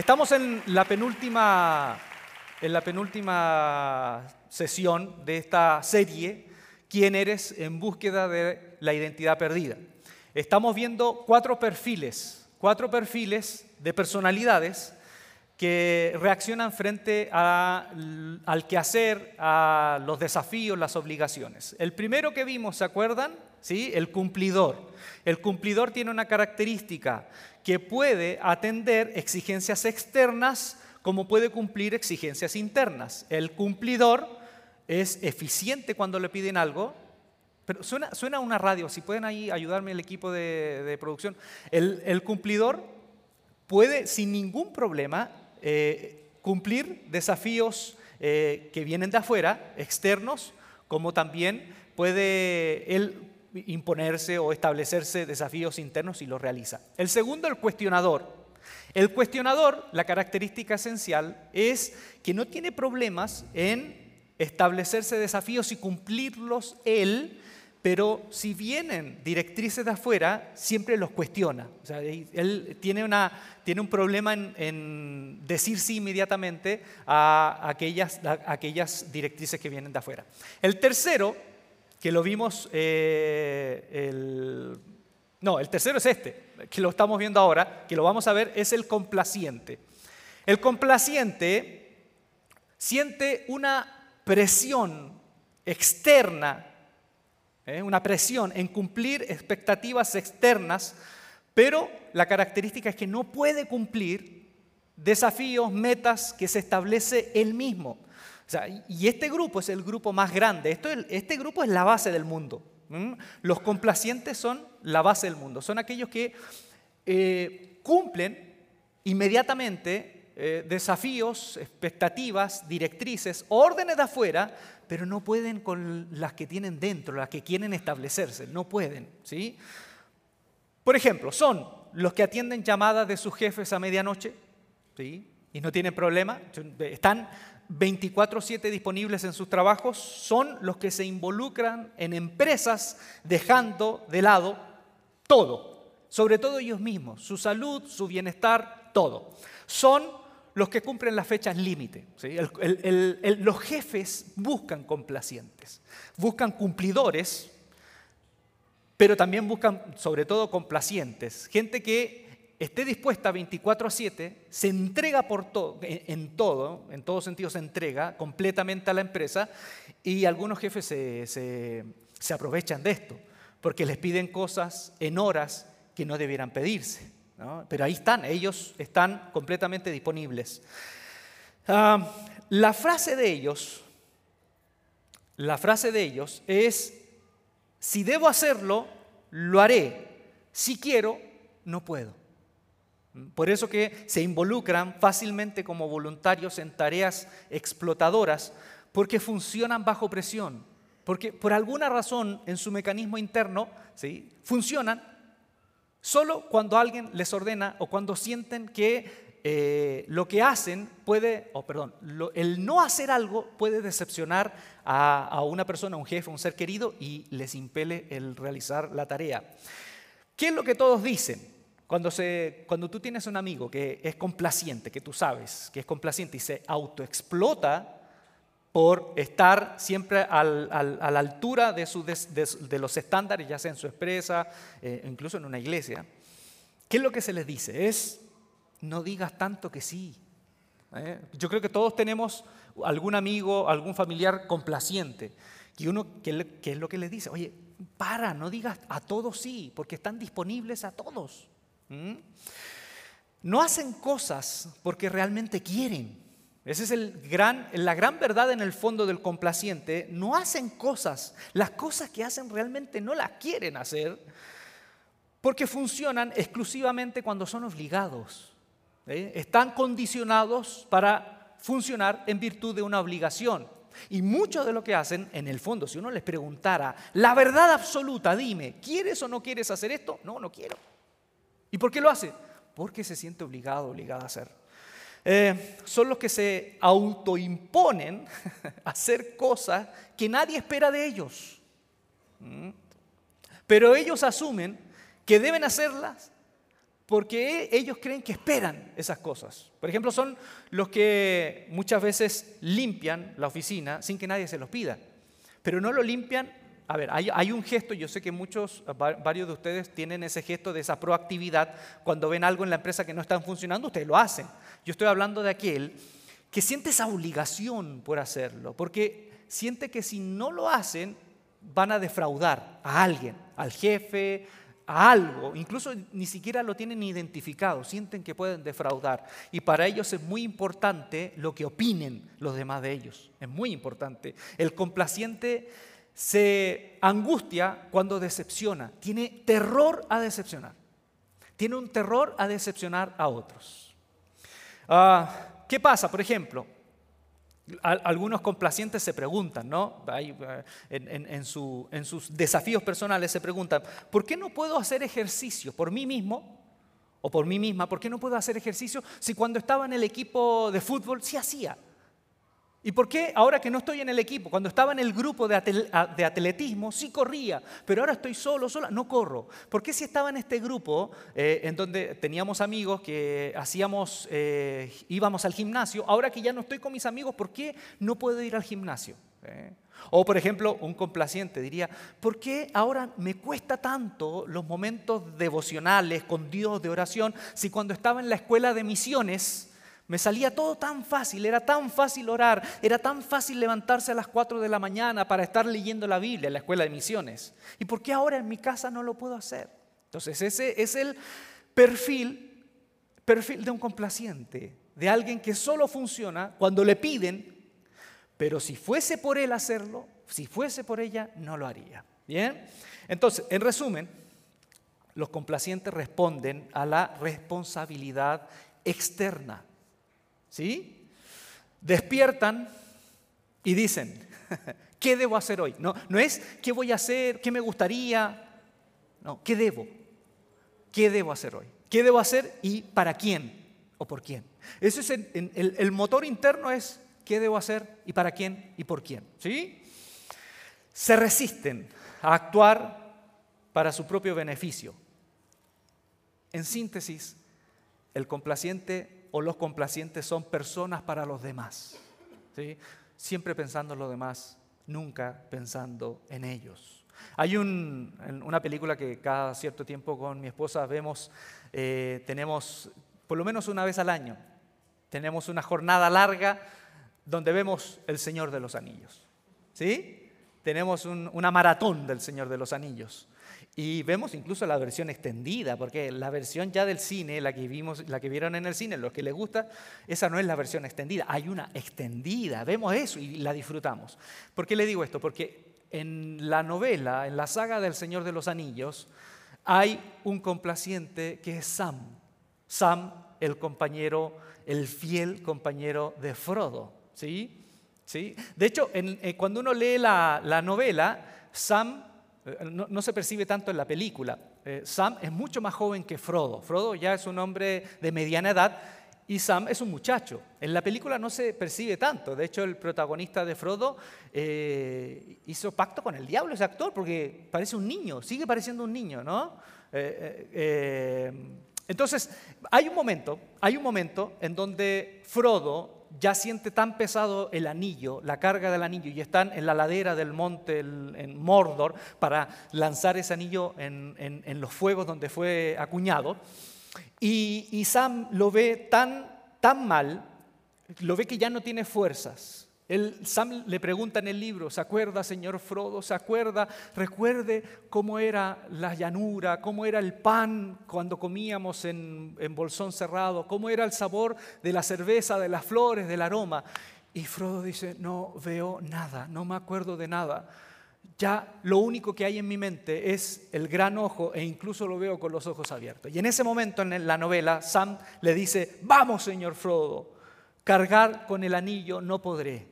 Estamos en la penúltima, en la penúltima sesión de esta serie, ¿Quién eres en búsqueda de la identidad perdida? Estamos viendo cuatro perfiles, cuatro perfiles de personalidades que reaccionan frente al quehacer, a los desafíos, las obligaciones. El primero que vimos, ¿se acuerdan? ¿Sí? El cumplidor. El cumplidor tiene una característica que puede atender exigencias externas como puede cumplir exigencias internas. El cumplidor es eficiente cuando le piden algo, pero suena, suena una radio, si pueden ahí ayudarme el equipo de, producción. El, cumplidor puede sin ningún problema eh, cumplir desafíos eh, que vienen de afuera, externos, como también puede él imponerse o establecerse desafíos internos y los realiza. El segundo, el cuestionador. El cuestionador, la característica esencial es que no tiene problemas en establecerse desafíos y cumplirlos él, pero si vienen directrices de afuera, siempre los cuestiona. O sea, él tiene, una, tiene un problema en, decir sí inmediatamente a aquellas, a aquellas directrices que vienen de afuera. El tercero que lo vimos, eh, el, no, el tercero es este, que lo estamos viendo ahora, que lo vamos a ver, es el complaciente. El complaciente siente una presión externa, ¿eh? una presión en cumplir expectativas externas, pero la característica es que no puede cumplir desafíos, metas que se establece él mismo y este grupo es el grupo más grande. este grupo es la base del mundo. Los complacientes son la base del mundo. Son aquellos que eh, cumplen inmediatamente eh, desafíos, expectativas, directrices, órdenes de afuera, pero no pueden con las que tienen dentro, las que quieren establecerse. No pueden. ¿sí? Por ejemplo, son los que atienden llamadas de sus jefes a medianoche. ¿sí? y no tienen problema, están 24/7 disponibles en sus trabajos, son los que se involucran en empresas dejando de lado todo, sobre todo ellos mismos, su salud, su bienestar, todo. Son los que cumplen las fechas límite. los jefes buscan complacientes, buscan cumplidores, pero también buscan sobre todo complacientes, gente que esté dispuesta 24 a 7, se entrega por todo, en, todo, en todo sentido se entrega completamente a la empresa y algunos jefes se, aprovechan de esto, porque les piden cosas en horas que no debieran pedirse. Pero ahí están, ellos están completamente disponibles. Ah, la frase de ellos, la frase de ellos es, si debo hacerlo, lo haré. Si quiero, no puedo. Por eso que se involucran fácilmente como voluntarios en tareas explotadoras, porque funcionan bajo presión, porque por alguna razón en su mecanismo interno ¿sí? funcionan solo cuando alguien les ordena o cuando sienten que eh, lo que hacen puede, o perdón, el no hacer algo puede decepcionar a, a una persona, a un jefe, a un ser querido y les impele el realizar la tarea. ¿Qué es lo que todos dicen? Cuando, se, cuando tú tienes un amigo que es complaciente, que tú sabes que es complaciente y se autoexplota por estar siempre a la altura de, de, los estándares, ya sea en su empresa, eh, incluso en una iglesia, ¿qué es lo que se les dice? Es, no digas tanto que sí. ¿eh? Yo creo que todos tenemos algún amigo, algún familiar complaciente, y uno, ¿qué, ¿qué es lo que les dice? Oye, para, no digas a todos sí, porque están disponibles a todos. ¿Mm? No hacen cosas porque realmente quieren. Esa es la gran verdad en el fondo del complaciente. No hacen cosas. Las cosas que hacen realmente no las quieren hacer porque funcionan exclusivamente cuando son obligados. ¿eh? Están condicionados para funcionar en virtud de una obligación. Y mucho de lo que hacen, en el fondo, si uno les preguntara la verdad absoluta, dime, ¿quieres o no quieres hacer esto? No, no quiero. ¿Y por qué lo hace? Porque se siente obligado, obligada a hacer. Eh, son los que se autoimponen a hacer cosas que nadie espera de ellos. ¿Mm? Pero ellos asumen que deben hacerlas porque ellos creen que esperan esas cosas. Por ejemplo, son los que muchas veces limpian la oficina sin que nadie se los pida, pero no lo limpian. A ver, hay, un gesto, yo sé que muchos, varios de ustedes tienen ese gesto de esa proactividad. Cuando ven algo en la empresa que no está funcionando, ustedes lo hacen. Yo estoy hablando de aquel que siente esa obligación por hacerlo, porque siente que si no lo hacen, van a defraudar a alguien, al jefe, a algo, incluso ni siquiera lo tienen identificado, sienten que pueden defraudar. Y para ellos es muy importante lo que opinen los demás de ellos, es muy importante. El complaciente se angustia cuando decepciona, tiene terror a decepcionar, tiene un terror a decepcionar a otros. Ah, ¿Qué pasa, por ejemplo? Algunos complacientes se preguntan, ¿no? Eh, en, sus desafíos personales se preguntan, ¿por qué no puedo hacer ejercicio por mí mismo o por mí misma? ¿Por qué no puedo hacer ejercicio si cuando estaba en el equipo de fútbol sí hacía? ¿Y por qué ahora que no estoy en el equipo, cuando estaba en el grupo de, atletismo, sí corría, pero ahora estoy solo, sola, no corro? ¿Por qué si estaba en este grupo eh, en donde teníamos amigos que hacíamos, eh, íbamos al gimnasio, ahora que ya no estoy con mis amigos, ¿por qué no puedo ir al gimnasio? Eh, o por ejemplo, un complaciente diría, ¿por qué ahora me cuesta tanto los momentos devocionales con Dios de oración si cuando estaba en la escuela de misiones me salía todo tan fácil, era tan fácil orar, era tan fácil levantarse a las 4 de la mañana para estar leyendo la Biblia en la escuela de misiones. ¿Y por qué ahora en mi casa no lo puedo hacer? Entonces ese es el perfil, perfil de un complaciente, de alguien que solo funciona cuando le piden, pero si fuese por él hacerlo, si fuese por ella, no lo haría. Bien, entonces, en resumen, los complacientes responden a la responsabilidad externa ¿Sí? Despiertan y dicen, ¿qué debo hacer hoy? No, no es qué voy a hacer, qué me gustaría, no, ¿qué debo? ¿Qué debo hacer hoy? ¿Qué debo hacer y para quién o por quién? Ese es el, motor interno es qué debo hacer y para quién y por quién. ¿Sí? Se resisten a actuar para su propio beneficio. En síntesis, el complaciente o los complacientes son personas para los demás. ¿sí? Siempre pensando en los demás, nunca pensando en ellos. Hay una película que cada cierto tiempo con mi esposa vemos, eh, tenemos por lo menos una vez al año, tenemos una jornada larga donde vemos El Señor de los Anillos. ¿Sí? Tenemos una maratón del Señor de los Anillos. Y vemos incluso la versión extendida, porque la versión ya del cine, la que vimos, la que vieron en el cine, los que les gusta, esa no es la versión extendida, hay una extendida, vemos eso y la disfrutamos. ¿Por qué le digo esto? Porque en la novela, en la saga del Señor de los Anillos, hay un complaciente que es Sam. Sam, el compañero, el fiel compañero de Frodo. ¿sí? ¿Sí? De hecho, eh, cuando uno lee la, la novela, Sam eh, no, se percibe tanto en la película. Eh, Sam es mucho más joven que Frodo. Frodo ya es un hombre de mediana edad y Sam es un muchacho. En la película no se percibe tanto. De hecho, el protagonista de Frodo eh, hizo pacto con el diablo, ese actor, porque parece un niño, sigue pareciendo un niño, ¿no? entonces, hay un momento, hay un momento en donde Frodo ya siente tan pesado el anillo, la carga del anillo, y están en la ladera del monte en Mordor para lanzar ese anillo en, los fuegos donde fue acuñado. Y, Sam lo ve tan, tan mal, lo ve que ya no tiene fuerzas. Sam le pregunta en el libro, ¿se acuerda, señor Frodo? ¿Se acuerda? Recuerde cómo era la llanura, cómo era el pan cuando comíamos en, en bolsón cerrado, cómo era el sabor de la cerveza, de las flores, del aroma. Y Frodo dice, no veo nada, no me acuerdo de nada. Ya lo único que hay en mi mente es el gran ojo e incluso lo veo con los ojos abiertos. Y en ese momento en la novela, Sam le dice, vamos, señor Frodo, cargar con el anillo no podré,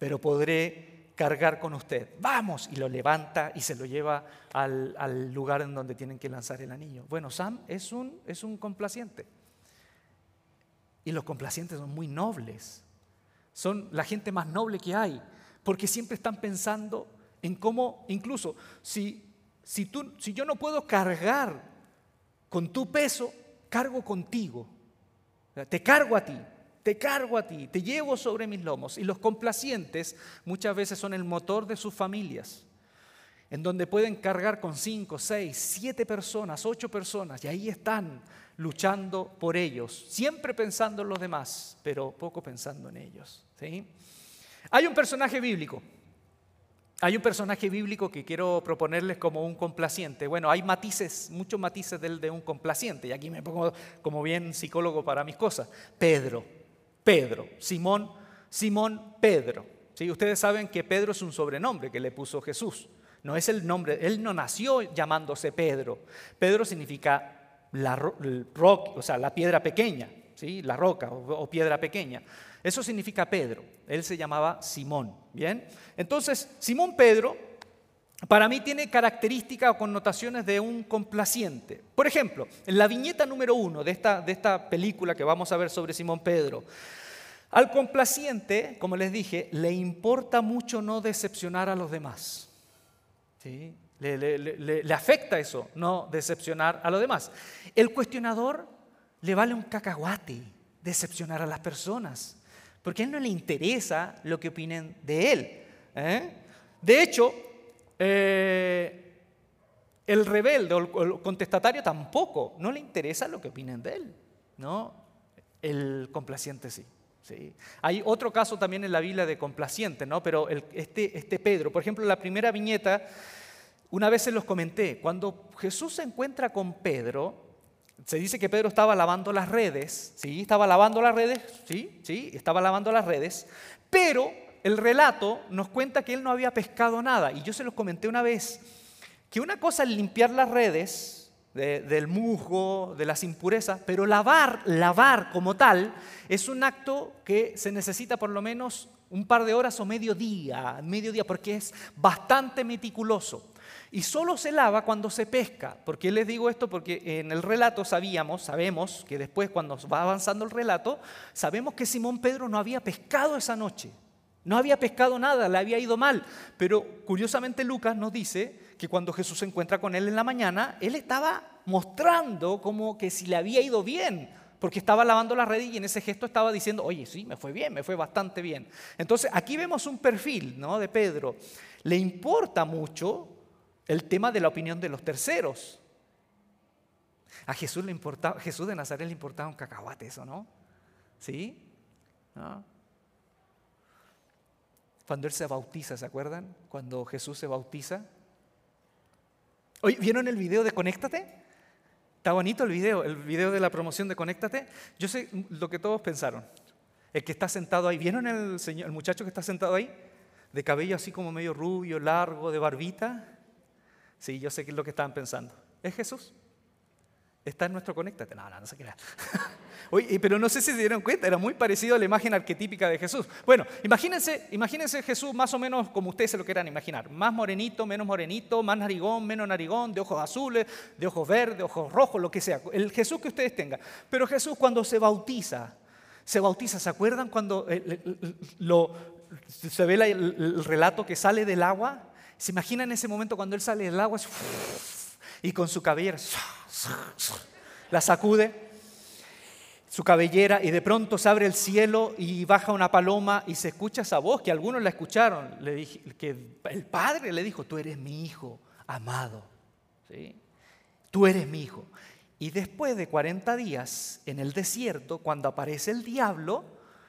pero podré cargar con usted. Vamos, y lo levanta y se lo lleva al, lugar en donde tienen que lanzar el anillo. Bueno, Sam es un, es un complaciente. Y los complacientes son muy nobles. Son la gente más noble que hay, porque siempre están pensando en cómo, incluso si, si, tú, si yo no puedo cargar con tu peso, cargo contigo, te cargo a ti, te cargo a ti, te llevo sobre mis lomos. Y los complacientes muchas veces son el motor de sus familias, en donde pueden cargar con cinco, seis, siete personas, ocho personas, y ahí están luchando por ellos, siempre pensando en los demás, pero poco pensando en ellos. Hay un personaje bíblico. Hay un personaje bíblico que quiero proponerles como un complaciente. Bueno, hay matices, muchos matices del de un complaciente, y aquí me pongo como bien psicólogo para mis cosas. Pedro, Pedro, Simón, Simón Pedro. ¿Sí? Ustedes saben que Pedro es un sobrenombre que le puso Jesús. No es el nombre, él no nació llamándose Pedro. Pedro significa la, rock, o sea, la piedra pequeña, ¿sí? la roca o, o piedra pequeña. Eso significa Pedro. Él se llamaba Simón. Bien. Entonces, Simón Pedro para mí tiene características o connotaciones de un complaciente. Por ejemplo, en la viñeta número uno de esta, de esta película que vamos a ver sobre Simón Pedro, al complaciente, como les dije, le importa mucho no decepcionar a los demás. ¿Sí? Le, le, afecta eso, no decepcionar a los demás. El cuestionador le vale un cacahuate decepcionar a las personas, porque a él no le interesa lo que opinen de él. ¿eh? De hecho, eh, el rebelde o el contestatario tampoco, no le interesa lo que opinen de él, ¿no? El complaciente sí. Sí. Hay otro caso también en la Biblia de complaciente, ¿no? pero este, este Pedro, por ejemplo, la primera viñeta, una vez se los comenté, cuando Jesús se encuentra con Pedro, se dice que Pedro estaba lavando las redes, ¿sí? Estaba lavando las redes, ¿sí? ¿Sí? Estaba lavando las redes, pero el relato nos cuenta que él no había pescado nada. Y yo se los comenté una vez, que una cosa es limpiar las redes del musgo, de las impurezas, pero lavar, lavar como tal, es un acto que se necesita por lo menos un par de horas o medio día, medio día, porque es bastante meticuloso. Y solo se lava cuando se pesca. ¿Por qué les digo esto? Porque en el relato sabíamos, sabemos que después cuando va avanzando el relato, sabemos que Simón Pedro no había pescado esa noche. No había pescado nada, le había ido mal. Pero curiosamente Lucas nos dice que cuando Jesús se encuentra con él en la mañana, él estaba mostrando como que si le había ido bien, porque estaba lavando la red y en ese gesto estaba diciendo, oye, sí, me fue bien, me fue bastante bien. Entonces aquí vemos un perfil ¿no? de Pedro. Le importa mucho el tema de la opinión de los terceros. A Jesús le importaba, Jesús de Nazaret le importaba un cacahuate eso, ¿no? ¿Sí? ¿No? Cuando Él se bautiza, ¿se acuerdan? Cuando Jesús se bautiza. ¿vieron el video de Conéctate? Está bonito el video, el video de la promoción de Conéctate. Yo sé lo que todos pensaron. El que está sentado ahí, ¿vieron el, señor, el muchacho que está sentado ahí? De cabello así como medio rubio, largo, de barbita. Sí, yo sé qué es lo que estaban pensando. ¿Es Jesús? Está en nuestro conéctate. No, no, no se crea. Oye, pero no sé si se dieron cuenta, era muy parecido a la imagen arquetípica de Jesús. Bueno, imagínense, imagínense Jesús más o menos como ustedes se lo quieran imaginar. Más morenito, menos morenito, más narigón, menos narigón, de ojos azules, de ojos verdes, de ojos rojos, lo que sea. El Jesús que ustedes tengan. Pero Jesús cuando se bautiza, se bautiza, ¿se acuerdan cuando lo, se ve el, relato que sale del agua? ¿Se imaginan ese momento cuando él sale del agua y con su cabellera la sacude? su cabellera y de pronto se abre el cielo y baja una paloma y se escucha esa voz que algunos la escucharon, le dije, que el padre le dijo, tú eres mi hijo amado, ¿sí? tú eres mi hijo. Y después de 40 días en el desierto, cuando aparece el diablo,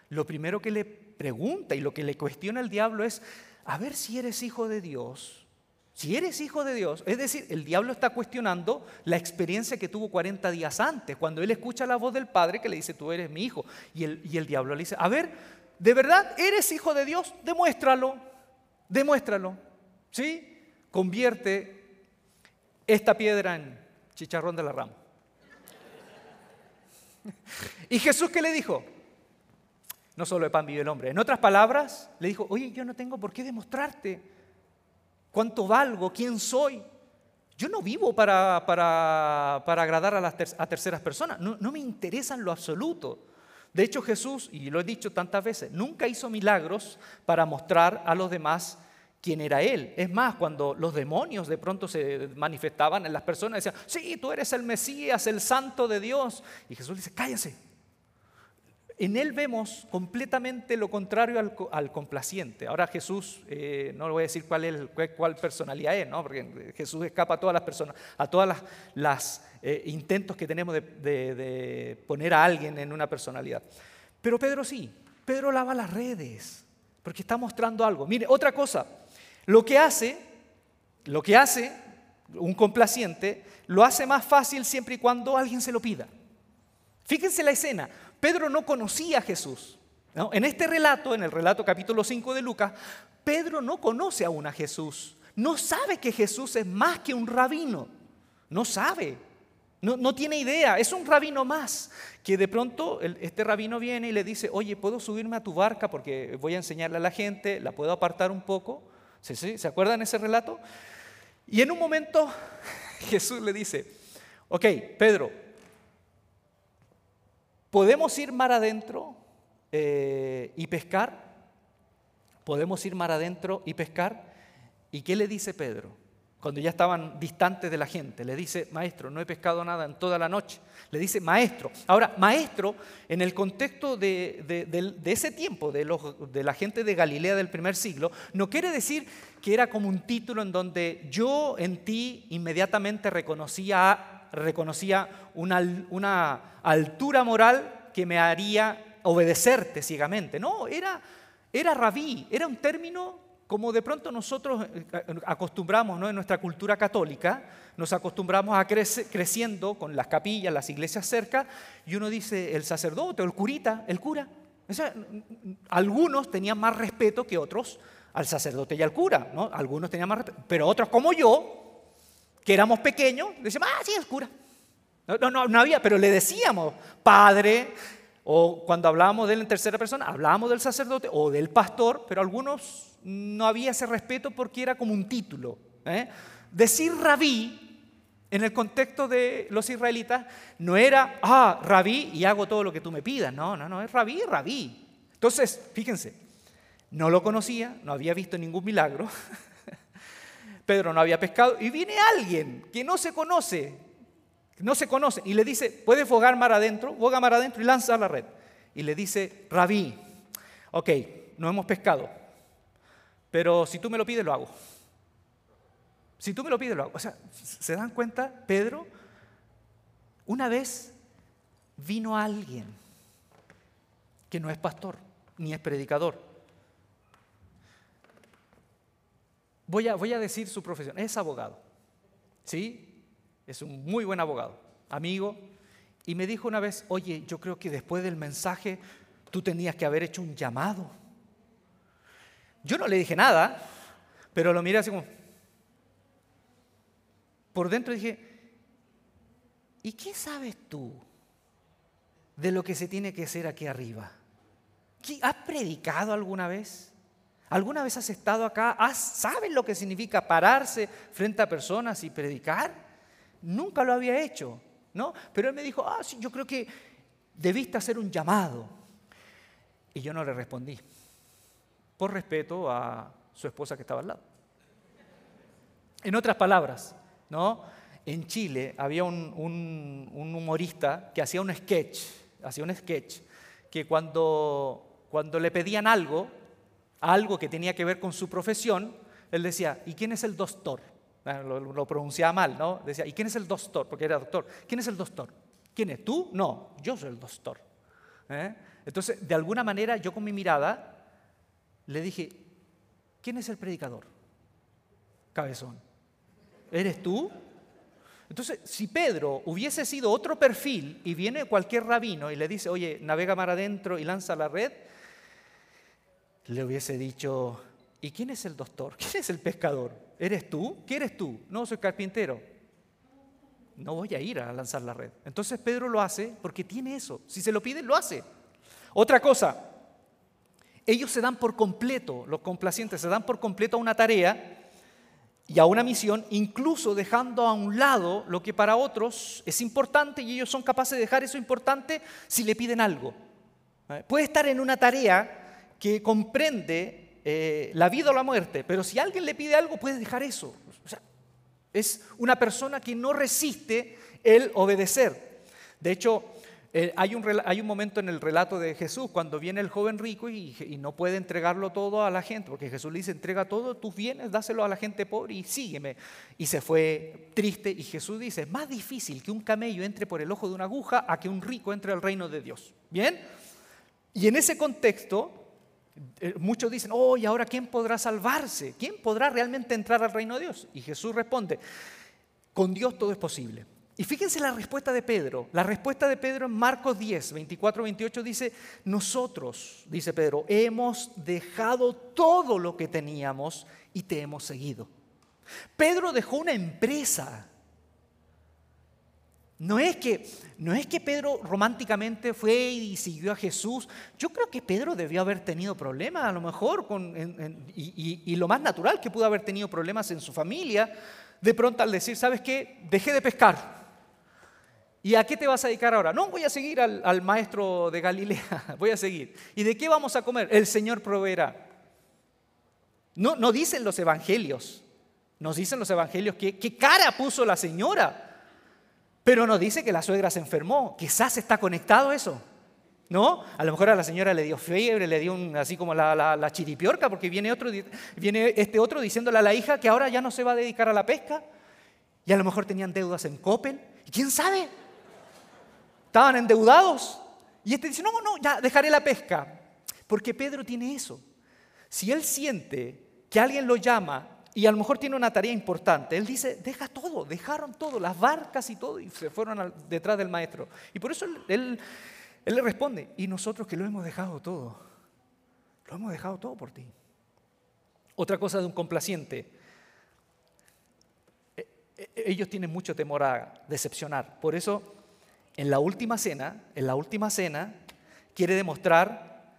lo primero que le pregunta y lo que le cuestiona el diablo es, a ver si eres hijo de Dios, si eres hijo de Dios, es decir, el diablo está cuestionando la experiencia que tuvo 40 días antes, cuando él escucha la voz del Padre que le dice, tú eres mi hijo. Y el, y el diablo le dice, a ver, ¿de verdad eres hijo de Dios? Demuéstralo, demuéstralo. ¿Sí? Convierte esta piedra en chicharrón de la rama. ¿Y Jesús qué le dijo? No solo de pan vive el hombre. En otras palabras, le dijo, oye, yo no tengo por qué demostrarte cuánto valgo, quién soy. Yo no vivo para, para, agradar a, las a terceras personas, no, no me interesa en lo absoluto. De hecho, Jesús, y lo he dicho tantas veces, nunca hizo milagros para mostrar a los demás quién era él. Es más, cuando los demonios de pronto se manifestaban en las personas, decían, sí, tú eres el Mesías, el santo de Dios. Y Jesús dice, cállese. En él vemos completamente lo contrario al, complaciente. Ahora Jesús, eh, no le voy a decir cuál, es, cuál personalidad es, ¿no? porque Jesús escapa a todas las personas, a todas las, eh, intentos que tenemos de, de poner a alguien en una personalidad. Pero Pedro sí, Pedro lava las redes, porque está mostrando algo. Mire, otra cosa, lo que hace, lo que hace un complaciente, lo hace más fácil siempre y cuando alguien se lo pida. Fíjense la escena. Pedro no conocía a Jesús. En este relato, en el relato capítulo 5 de Lucas, Pedro no conoce aún a Jesús. No sabe que Jesús es más que un rabino. No sabe. No, tiene idea, es un rabino más, que de pronto este rabino viene y le dice, oye, ¿puedo subirme a tu barca porque voy a enseñarle a la gente? ¿La puedo apartar un poco? ¿Se acuerdan ese relato? Y en un momento Jesús le dice, ok, Pedro, ¿podemos ir mar adentro eh, y pescar? ¿Podemos ir mar adentro y pescar? ¿Y qué le dice Pedro? cuando ya estaban distantes de la gente. Le dice, maestro, no he pescado nada en toda la noche. Le dice, maestro. Ahora, maestro, en el contexto de, ese tiempo, de, de, la gente de Galilea del primer siglo, no quiere decir que era como un título en donde yo en ti inmediatamente reconocía, reconocía una, una altura moral que me haría obedecerte ciegamente. No, era, era rabí, era un término como de pronto nosotros eh, acostumbramos ¿no? en nuestra cultura católica, nos acostumbramos a crecer, creciendo con las capillas, las iglesias cerca, y uno dice el sacerdote o el curita, el cura. algunos tenían más respeto que otros al sacerdote y al cura, ¿no? Algunos tenían más pero otros como yo, que éramos pequeños, decíamos, ah, sí, el cura. No, no, no había, pero le decíamos, padre, o cuando hablábamos de él en tercera persona, hablábamos del sacerdote o del pastor, pero algunos no había ese respeto porque era como un título. ¿eh? Decir rabí en el contexto de los israelitas no era, ah, rabí y hago todo lo que tú me pidas. No, no, no, es rabí, rabí. Entonces, fíjense, no lo conocía, no había visto ningún milagro. Pedro no había pescado y viene alguien que no se conoce, no se conoce y le dice, ¿puedes fogar mar adentro? Boga mar adentro y lanza la red. Y le dice, rabí, ok, no hemos pescado, pero si tú me lo pides, lo hago. Si tú me lo pides, lo hago. O sea, ¿se dan cuenta? Pedro, una vez vino alguien que no es pastor ni es predicador. Voy a, voy a decir su profesión, es abogado. ¿Sí? Es un muy buen abogado, amigo. Y me dijo una vez, oye, yo creo que después del mensaje tú tenías que haber hecho un llamado yo no le dije nada, pero lo miré así como... Por dentro dije, ¿y qué sabes tú de lo que se tiene que hacer aquí arriba? ¿Has predicado alguna vez? ¿Alguna vez has estado acá? ¿Sabes lo que significa pararse frente a personas y predicar? Nunca lo había hecho, ¿no? Pero él me dijo, ah, sí, yo creo que debiste hacer un llamado. Y yo no le respondí por respeto a su esposa que estaba al lado. En otras palabras, ¿no? En Chile había un, humorista que hacía un sketch, hacía un sketch, que cuando, cuando le pedían algo, algo que tenía que ver con su profesión, él decía, ¿y quién es el doctor? Ah, lo, pronunciaba mal, ¿no? Decía, ¿y quién es el doctor? Porque era doctor. ¿Quién es el doctor? ¿Quién es? ¿Tú? No, yo soy el doctor. ¿eh? Entonces, de alguna manera, yo con mi mirada le dije, ¿quién es el predicador? Cabezón. ¿Eres tú? Entonces, si Pedro hubiese sido otro perfil y viene cualquier rabino y le dice, oye, navega mar adentro y lanza la red, le hubiese dicho, ¿y quién es el doctor? ¿Quién es el pescador? ¿Eres tú? ¿Qué eres tú? No, soy carpintero. No voy a ir a lanzar la red. Entonces Pedro lo hace porque tiene eso. Si se lo pide, lo hace. Otra cosa, ellos se dan por completo, los complacientes se dan por completo a una tarea y a una misión, incluso dejando a un lado lo que para otros es importante y ellos son capaces de dejar eso importante si le piden algo. ¿Eh? Puede estar en una tarea que comprende eh, la vida o la muerte, pero si alguien le pide algo, puede dejar eso. O sea, es una persona que no resiste el obedecer. De hecho, eh, hay, un, hay, un, momento en el relato de Jesús cuando viene el joven rico y, no puede entregarlo todo a la gente, porque Jesús le dice, entrega todo tus bienes, dáselo a la gente pobre y sígueme. Y se fue triste y Jesús dice, es más difícil que un camello entre por el ojo de una aguja a que un rico entre al reino de Dios. ¿Bien? Y en ese contexto, muchos dicen, oh, ¿y ahora quién podrá salvarse? ¿Quién podrá realmente entrar al reino de Dios? Y Jesús responde, con Dios todo es posible. Y fíjense la respuesta de Pedro. La respuesta de Pedro en Marcos 10, 24, 28 dice, nosotros, dice Pedro, hemos dejado todo lo que teníamos y te hemos seguido. Pedro dejó una empresa. No es que, no es que Pedro románticamente fue y siguió a Jesús. Yo creo que Pedro debió haber tenido problemas, a lo mejor, y lo más natural que pudo haber tenido problemas en su familia. De pronto al decir, ¿sabes qué? Dejé de pescar. ¿Y a qué te vas a dedicar ahora? No, voy a seguir al, maestro de Galilea, voy a seguir. ¿Y de qué vamos a comer? El Señor proveerá. No, no dicen los evangelios, nos dicen los evangelios que, qué cara puso la señora, pero no dice que la suegra se enfermó. Quizás está conectado eso. ¿No? A lo mejor a la señora le dio fiebre, le dio un, así como la, la, chiripiorca, porque viene, otro, viene este otro diciéndole a la hija que ahora ya no se va a dedicar a la pesca. Y a lo mejor tenían deudas en Coppel. ¿Y quién sabe? Estaban endeudados. Y este dice, no, no, ya dejaré la pesca. Porque Pedro tiene eso. Si él siente que alguien lo llama y a lo mejor tiene una tarea importante, él dice, deja todo, dejaron todo, las barcas y todo, y se fueron detrás del maestro. Y por eso él, le responde, y nosotros que lo hemos dejado todo, lo hemos dejado todo por ti. Otra cosa de un complaciente, e, e, ellos tienen mucho temor a decepcionar. Por eso en la última cena, en la última cena, quiere demostrar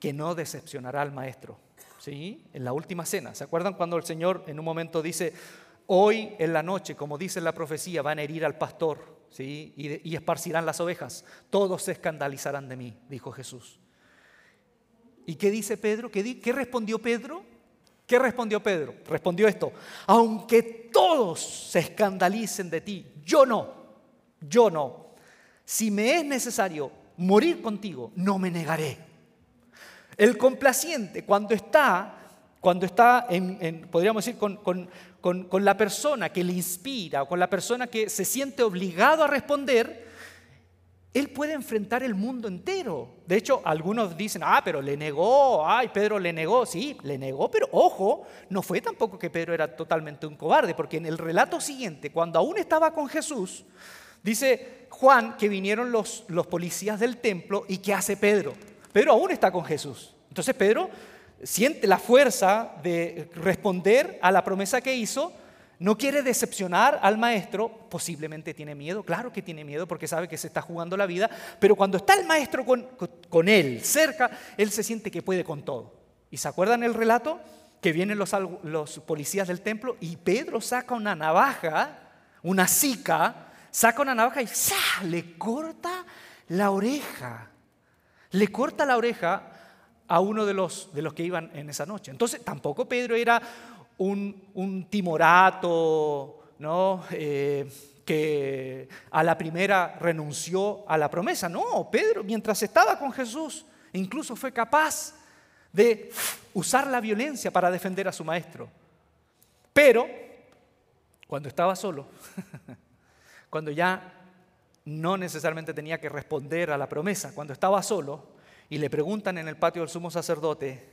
que no decepcionará al maestro. ¿Sí? En la última cena. ¿Se acuerdan cuando el Señor en un momento dice, hoy en la noche, como dice la profecía, van a herir al pastor ¿sí? y, y esparcirán las ovejas? Todos se escandalizarán de mí, dijo Jesús. ¿Y qué dice Pedro? ¿Qué, ¿Qué, respondió Pedro? ¿Qué respondió Pedro? Respondió esto, aunque todos se escandalicen de ti, yo no, yo no si me es necesario morir contigo, no me negaré. El complaciente, cuando está, cuando está en, podríamos decir, con, con, la persona que le inspira o con la persona que se siente obligado a responder, él puede enfrentar el mundo entero. De hecho, algunos dicen, ah, pero le negó, ay, Pedro le negó, sí, le negó, pero ojo, no fue tampoco que Pedro era totalmente un cobarde, porque en el relato siguiente, cuando aún estaba con Jesús, Dice Juan que vinieron los, los policías del templo y ¿qué hace Pedro? Pedro aún está con Jesús. Entonces Pedro siente la fuerza de responder a la promesa que hizo, no quiere decepcionar al maestro, posiblemente tiene miedo, claro que tiene miedo porque sabe que se está jugando la vida, pero cuando está el maestro con, con él, cerca, él se siente que puede con todo. ¿Y se acuerdan el relato? Que vienen los, policías del templo y Pedro saca una navaja, una sica, saca una navaja y le corta la oreja. Le corta la oreja a uno de los, de los que iban en esa noche. Entonces, tampoco Pedro era un, timorato, ¿no? Eh, que a la primera renunció a la promesa. No, Pedro, mientras estaba con Jesús, incluso fue capaz de usar la violencia para defender a su maestro. Pero, cuando estaba solo, cuando ya no necesariamente tenía que responder a la promesa, cuando estaba solo y le preguntan en el patio del sumo sacerdote,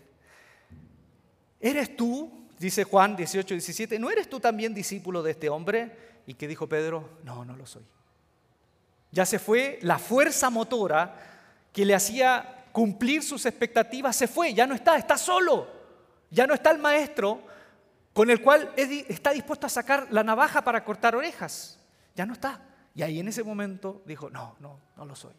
¿eres tú, dice Juan 18, 17, ¿no eres tú también discípulo de este hombre? Y que dijo Pedro, no, no lo soy. Ya se fue la fuerza motora que le hacía cumplir sus expectativas, se fue, ya no está, está solo, ya no está el maestro con el cual está dispuesto a sacar la navaja para cortar orejas. Ya no está. Y ahí en ese momento dijo, no, no, no lo soy.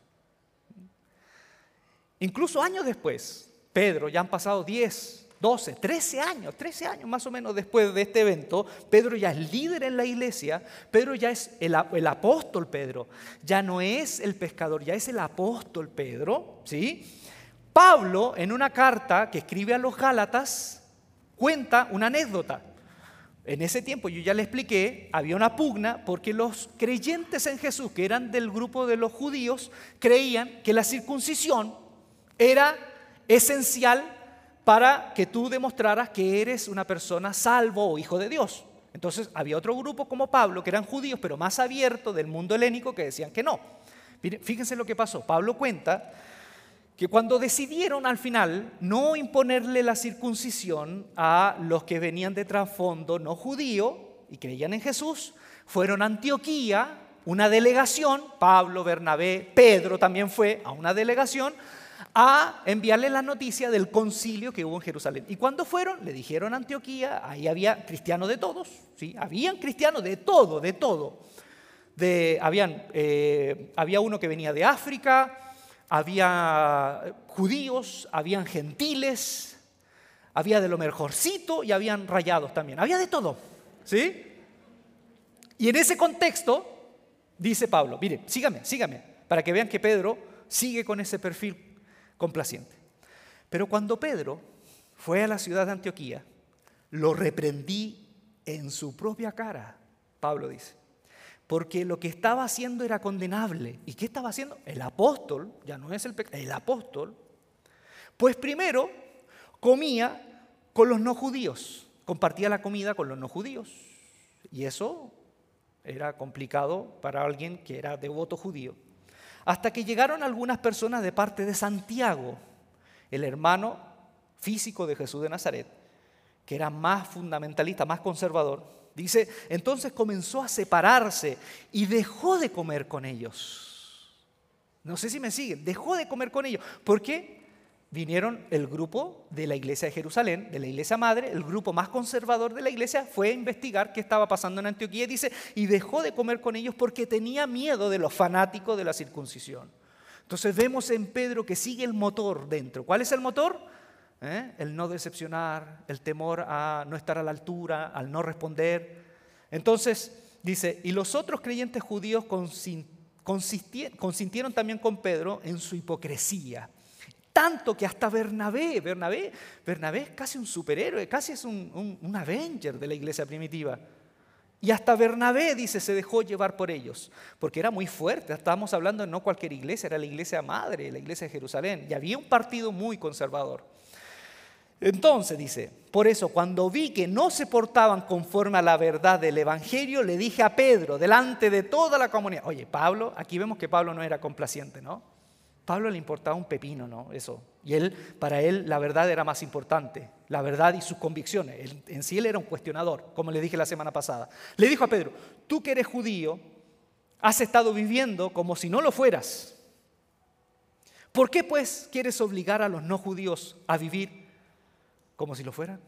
Incluso años después, Pedro, ya han pasado 10, 12, 13 años, 13 años más o menos después de este evento, Pedro ya es líder en la iglesia, Pedro ya es el, el, apóstol Pedro, ya no es el pescador, ya es el apóstol Pedro, ¿sí? Pablo, en una carta que escribe a los Gálatas, cuenta una anécdota. En ese tiempo, yo ya le expliqué, había una pugna porque los creyentes en Jesús, que eran del grupo de los judíos, creían que la circuncisión era esencial para que tú demostraras que eres una persona salvo o hijo de Dios. Entonces había otro grupo como Pablo, que eran judíos, pero más abiertos del mundo helénico, que decían que no. Fíjense lo que pasó. Pablo cuenta que cuando decidieron al final no imponerle la circuncisión a los que venían de trasfondo no judío y creían en Jesús, fueron a Antioquía, una delegación, Pablo, Bernabé, Pedro también fue a una delegación a enviarle la noticia del concilio que hubo en Jerusalén. Y cuando fueron, le dijeron a Antioquía, ahí había cristianos de todos, ¿sí? habían cristianos de todo, de todo. De, habían, eh, había uno que venía de África, había judíos, habían gentiles, había de lo mejorcito y habían rayados también. Había de todo, ¿sí? Y en ese contexto, dice Pablo, mire, sígame, sígame, para que vean que Pedro sigue con ese perfil complaciente. Pero cuando Pedro fue a la ciudad de Antioquía, lo reprendí en su propia cara, Pablo dice porque lo que estaba haciendo era condenable. ¿Y qué estaba haciendo? El apóstol, ya no es el el apóstol, pues primero comía con los no judíos, compartía la comida con los no judíos. Y eso era complicado para alguien que era devoto judío. Hasta que llegaron algunas personas de parte de Santiago, el hermano físico de Jesús de Nazaret, que era más fundamentalista, más conservador, Dice, entonces comenzó a separarse y dejó de comer con ellos. No sé si me siguen, dejó de comer con ellos. ¿Por qué? Vinieron el grupo de la iglesia de Jerusalén, de la iglesia madre, el grupo más conservador de la iglesia, fue a investigar qué estaba pasando en Antioquía, dice, y dejó de comer con ellos porque tenía miedo de los fanáticos de la circuncisión. Entonces vemos en Pedro que sigue el motor dentro. ¿Cuál es el motor? ¿Eh? el no decepcionar, el temor a no estar a la altura, al no responder. Entonces dice, y los otros creyentes judíos consintieron también con Pedro en su hipocresía. Tanto que hasta Bernabé, Bernabé, Bernabé es casi un superhéroe, casi es un, un avenger de la iglesia primitiva. Y hasta Bernabé, dice, se dejó llevar por ellos, porque era muy fuerte. Estábamos hablando de no cualquier iglesia, era la iglesia madre, la iglesia de Jerusalén. Y había un partido muy conservador. Entonces dice, por eso cuando vi que no se portaban conforme a la verdad del Evangelio, le dije a Pedro, delante de toda la comunidad, oye, Pablo, aquí vemos que Pablo no era complaciente, ¿no? Pablo le importaba un pepino, ¿no? Eso. Y él, para él, la verdad era más importante, la verdad y sus convicciones. en sí él era un cuestionador, como le dije la semana pasada. Le dijo a Pedro, tú que eres judío, has estado viviendo como si no lo fueras. ¿Por qué pues quieres obligar a los no judíos a vivir como si lo fueran.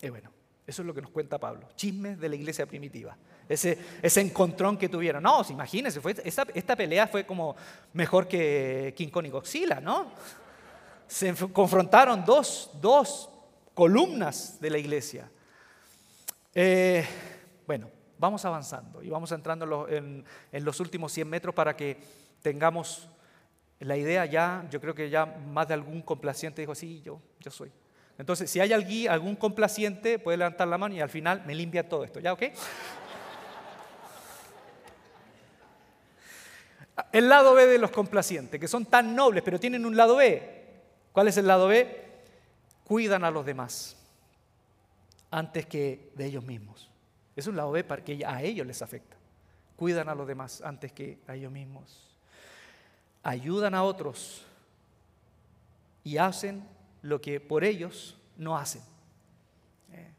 Y bueno, eso es lo que nos cuenta Pablo. Chismes de la iglesia primitiva. Ese, encontrón que tuvieron. No, imagínense, esta, pelea fue como mejor que King Kong y Godzilla, ¿no? Se confrontaron dos, columnas de la iglesia. Eh, bueno, vamos avanzando y vamos entrando en, los últimos 100 metros para que tengamos la idea ya, yo creo que ya más de algún complaciente dijo, sí, yo soy. Entonces, si hay alguien, algún complaciente, puede levantar la mano y al final me limpia todo esto. ¿Ya ok? El lado B de los complacientes, que son tan nobles, pero tienen un lado B. ¿Cuál es el lado B? Cuidan a los demás antes que de ellos mismos. Es un lado B para que a ellos les afecta. Cuidan a los demás antes que a ellos mismos. Ayudan a otros y hacen lo que por ellos no hacen. Eh,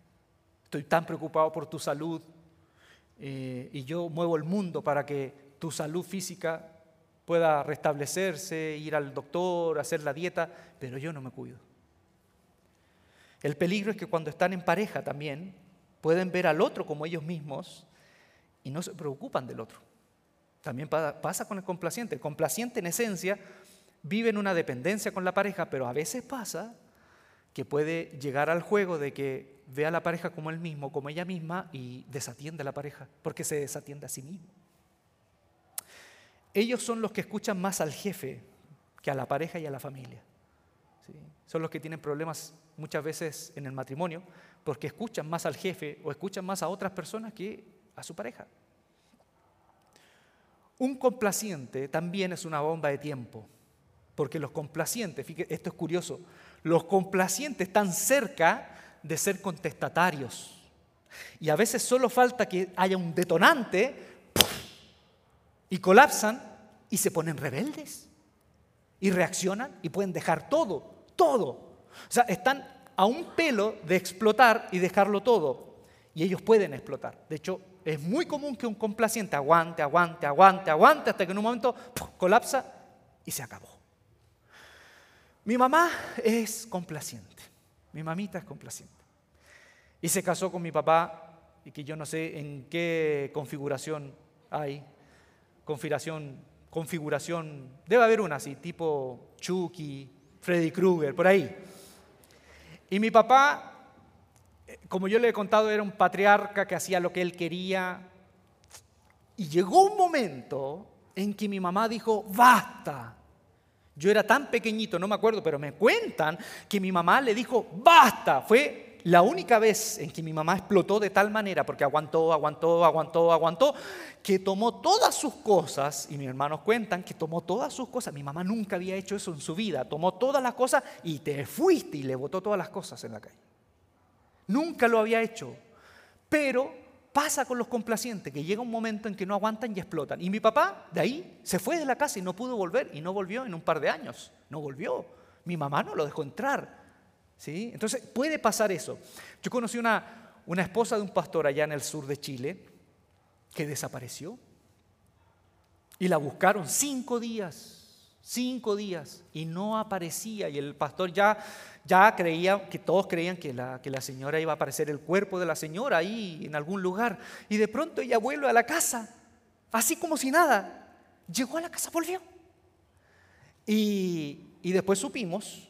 estoy tan preocupado por tu salud eh, y yo muevo el mundo para que tu salud física pueda restablecerse, ir al doctor, hacer la dieta, pero yo no me cuido. El peligro es que cuando están en pareja también pueden ver al otro como ellos mismos y no se preocupan del otro. También pasa con el complaciente. El complaciente en esencia vive en una dependencia con la pareja, pero a veces pasa que puede llegar al juego de que ve a la pareja como él mismo, como ella misma, y desatiende a la pareja, porque se desatiende a sí mismo. Ellos son los que escuchan más al jefe que a la pareja y a la familia. Son los que tienen problemas muchas veces en el matrimonio porque escuchan más al jefe o escuchan más a otras personas que a su pareja. Un complaciente también es una bomba de tiempo, porque los complacientes, fíjate, esto es curioso, los complacientes están cerca de ser contestatarios. Y a veces solo falta que haya un detonante y colapsan y se ponen rebeldes y reaccionan y pueden dejar todo, todo. O sea, están a un pelo de explotar y dejarlo todo. Y ellos pueden explotar. De hecho, es muy común que un complaciente aguante, aguante, aguante, aguante, hasta que en un momento colapsa y se acabó. Mi mamá es complaciente. Mi mamita es complaciente. Y se casó con mi papá, y que yo no sé en qué configuración hay. Configuración, configuración, debe haber una así, tipo Chucky, Freddy Krueger, por ahí. Y mi papá, eh, como yo le he contado, era un patriarca que hacía lo que él quería. Y llegó un momento en que mi mamá dijo, basta. Yo era tan pequeñito, no me acuerdo, pero me cuentan que mi mamá le dijo, basta. Fue la única vez en que mi mamá explotó de tal manera, porque aguantó, aguantó, aguantó, aguantó, que tomó todas sus cosas, y mis hermanos cuentan que tomó todas sus cosas, mi mamá nunca había hecho eso en su vida, tomó todas las cosas y te fuiste y le botó todas las cosas en la calle. Nunca lo había hecho, pero pasa con los complacientes, que llega un momento en que no aguantan y explotan. Y mi papá de ahí se fue de la casa y no pudo volver, y no volvió en un par de años, no volvió. Mi mamá no lo dejó entrar. Entonces puede pasar eso. Yo conocí una, una esposa de un pastor allá en el sur de Chile que desapareció y la buscaron cinco días, cinco días y no aparecía. Y el pastor ya, ya creía, que todos creían que la, que la señora iba a aparecer el cuerpo de la señora ahí en algún lugar. Y de pronto ella vuelve a la casa, así como si nada, llegó a la casa, volvió. Y, y después supimos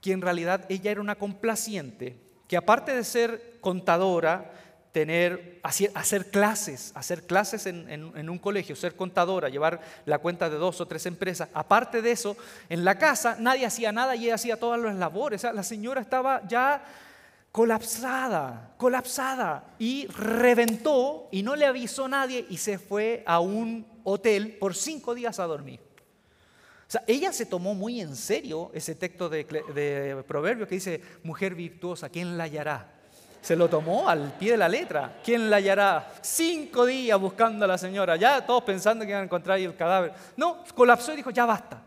que en realidad ella era una complaciente, que aparte de ser contadora, tener, hacer clases, hacer clases en, un colegio, ser contadora, llevar la cuenta de dos o tres empresas. Aparte de eso, en la casa nadie hacía nada y ella hacía todas las labores. la señora estaba ya colapsada, colapsada y reventó y no le avisó a nadie y se fue a un hotel por cinco días a dormir. Ella se tomó muy en serio ese texto de, de Proverbio que dice, mujer virtuosa, ¿quién la hallará? Se lo tomó al pie de la letra. ¿Quién la hallará? Cinco días buscando a la señora, ya todos pensando que iban a encontrar ahí el cadáver. No, colapsó y dijo, ya basta.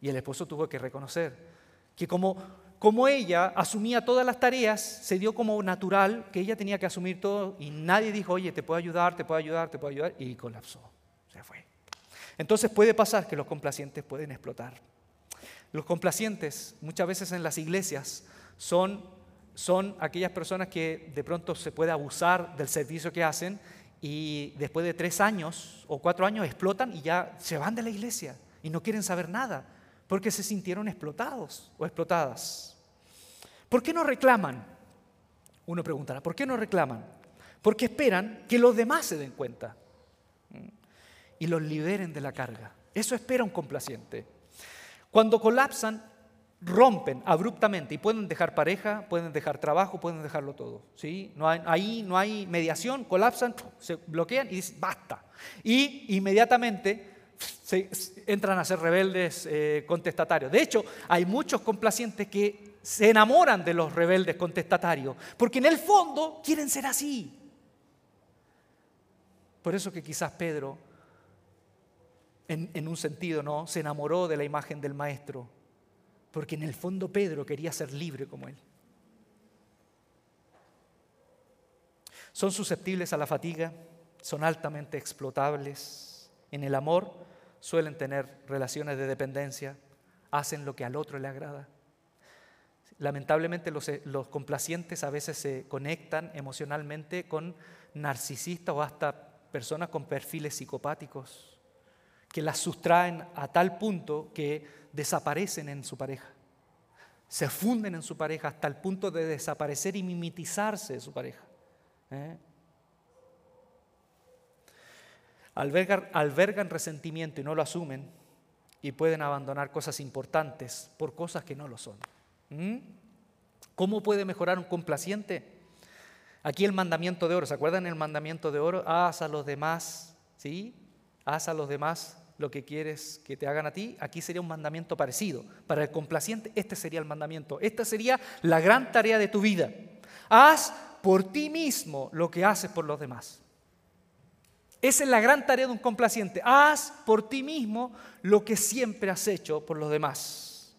Y el esposo tuvo que reconocer que como, como ella asumía todas las tareas, se dio como natural que ella tenía que asumir todo y nadie dijo, oye, te puedo ayudar, te puedo ayudar, te puedo ayudar, y colapsó. Se fue. Entonces puede pasar que los complacientes pueden explotar. Los complacientes muchas veces en las iglesias son, son aquellas personas que de pronto se puede abusar del servicio que hacen y después de tres años o cuatro años explotan y ya se van de la iglesia y no quieren saber nada porque se sintieron explotados o explotadas. ¿Por qué no reclaman? Uno preguntará, ¿por qué no reclaman? Porque esperan que los demás se den cuenta y los liberen de la carga. Eso espera un complaciente. Cuando colapsan, rompen abruptamente y pueden dejar pareja, pueden dejar trabajo, pueden dejarlo todo. ¿sí? No hay, ahí no hay mediación, colapsan, se bloquean y dicen, basta. Y inmediatamente se, entran a ser rebeldes eh, contestatarios. De hecho, hay muchos complacientes que se enamoran de los rebeldes contestatarios, porque en el fondo quieren ser así. Por eso que quizás Pedro en, un sentido, ¿no? Se enamoró de la imagen del maestro, porque en el fondo Pedro quería ser libre como él. Son susceptibles a la fatiga, son altamente explotables. En el amor suelen tener relaciones de dependencia, hacen lo que al otro le agrada. Lamentablemente los, los, complacientes a veces se conectan emocionalmente con narcisistas o hasta personas con perfiles psicopáticos que las sustraen a tal punto que desaparecen en su pareja. Se funden en su pareja hasta el punto de desaparecer y mimetizarse de su pareja. ¿eh? Albergan, resentimiento y no lo asumen y pueden abandonar cosas importantes por cosas que no lo son. ¿Cómo puede mejorar un complaciente? Aquí el mandamiento de oro, ¿se acuerdan el mandamiento de oro? Haz a los demás, ¿sí? Haz a los demás lo que quieres que te hagan a ti. Aquí sería un mandamiento parecido. Para el complaciente, este sería el mandamiento. Esta sería la gran tarea de tu vida. Haz por ti mismo lo que haces por los demás. Esa es la gran tarea de un complaciente. Haz por ti mismo lo que siempre has hecho por los demás.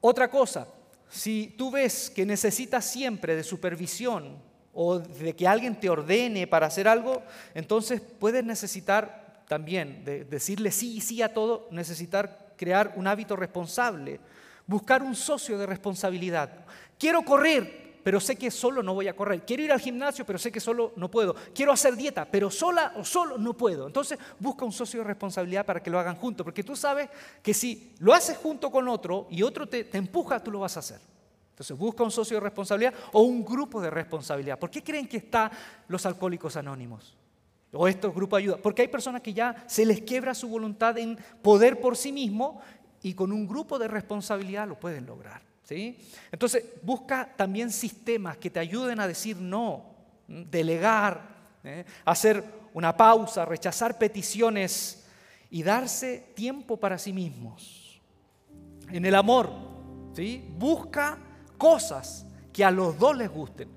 Otra cosa, si tú ves que necesitas siempre de supervisión o de que alguien te ordene para hacer algo, entonces puedes necesitar también de decirle sí y sí a todo, necesitar crear un hábito responsable, buscar un socio de responsabilidad. Quiero correr, pero sé que solo no voy a correr. Quiero ir al gimnasio, pero sé que solo no puedo. Quiero hacer dieta, pero sola o solo no puedo. Entonces busca un socio de responsabilidad para que lo hagan juntos, porque tú sabes que si lo haces junto con otro y otro te, te empuja, tú lo vas a hacer. Entonces busca un socio de responsabilidad o un grupo de responsabilidad. ¿Por qué creen que están los alcohólicos anónimos? O estos grupos de ayuda. Porque hay personas que ya se les quiebra su voluntad en poder por sí mismo y con un grupo de responsabilidad lo pueden lograr. Entonces, busca también sistemas que te ayuden a decir no, delegar, ¿eh? hacer una pausa, rechazar peticiones y darse tiempo para sí mismos. En el amor, ¿sí? busca cosas que a los dos les gusten.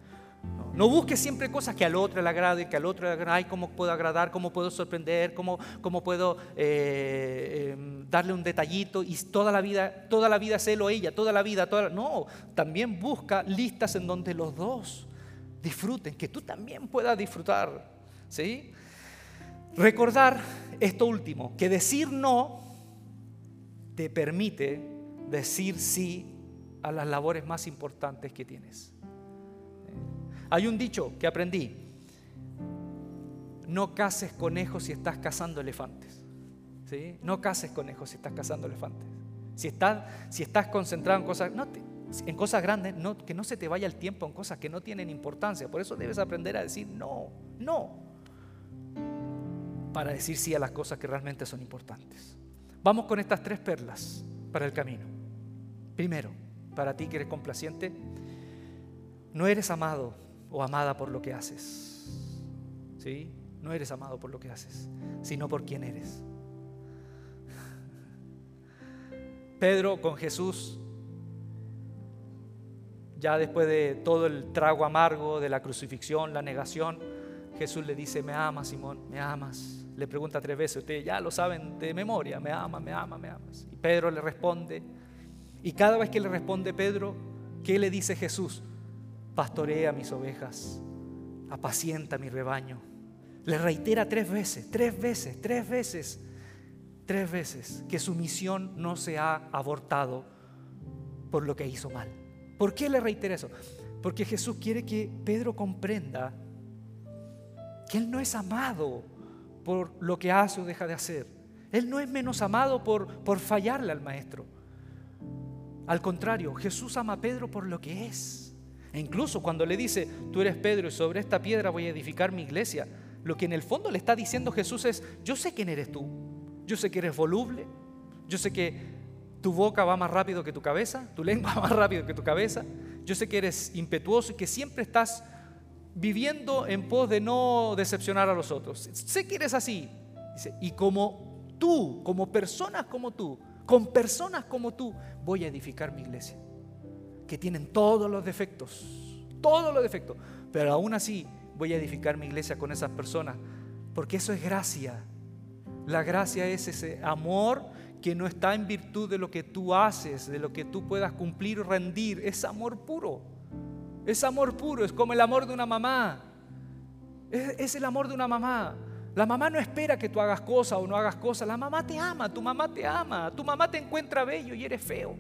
No busques siempre cosas que al otro le agrade, que al otro le agrade, ay, cómo puedo agradar, cómo puedo sorprender, cómo, cómo puedo eh, em, darle un detallito y toda la vida, toda la vida es él o ella, toda la vida, toda No, también busca listas en donde los dos disfruten, que tú también puedas disfrutar, ¿sí? Recordar esto último, que decir no te permite decir sí a las labores más importantes que tienes. Hay un dicho que aprendí, no cases conejos si estás cazando elefantes. No cases conejos si estás cazando elefantes. Si estás, concentrado en cosas, en cosas grandes, no, que no se te vaya el tiempo en cosas que no tienen importancia. Por eso debes aprender a decir no, no, para decir sí a las cosas que realmente son importantes. Vamos con estas tres perlas para el camino. Primero, para ti que eres complaciente, no eres amado o amada por lo que haces. ¿Sí? No eres amado por lo que haces, sino por quien eres. Pedro con Jesús, ya después de todo el trago amargo de la crucifixión, la negación, Jesús le dice, me amas, Simón, me amas. Le pregunta tres veces, ustedes ya lo saben de memoria, me ama, me ama, me amas. Y Pedro le responde, y cada vez que le responde Pedro, ¿qué le dice Jesús? Pastorea mis ovejas, apacienta mi rebaño. Le reitera tres veces, tres veces, tres veces, tres veces que su misión no se ha abortado por lo que hizo mal. ¿Por qué le reitera eso? Porque Jesús quiere que Pedro comprenda que Él no es amado por lo que hace o deja de hacer. Él no es menos amado por, por fallarle al maestro. Al contrario, Jesús ama a Pedro por lo que es. E incluso cuando le dice, tú eres Pedro y sobre esta piedra voy a edificar mi iglesia, lo que en el fondo le está diciendo Jesús es, yo sé quién eres tú, yo sé que eres voluble, yo sé que tu boca va más rápido que tu cabeza, tu lengua va más rápido que tu cabeza, yo sé que eres impetuoso y que siempre estás viviendo en pos de no decepcionar a los otros. Sé que eres así. y como tú, como personas como tú, con personas como tú, voy a edificar mi iglesia que tienen todos los defectos, todos los defectos, pero aún así voy a edificar mi iglesia con esas personas, porque eso es gracia. La gracia es ese amor que no está en virtud de lo que tú haces, de lo que tú puedas cumplir o rendir, es amor puro. Es amor puro, es como el amor de una mamá. Es, el amor de una mamá. La mamá no espera que tú hagas cosas o no hagas cosas. La mamá te ama, tu mamá te ama, tu mamá te encuentra bello y eres feo.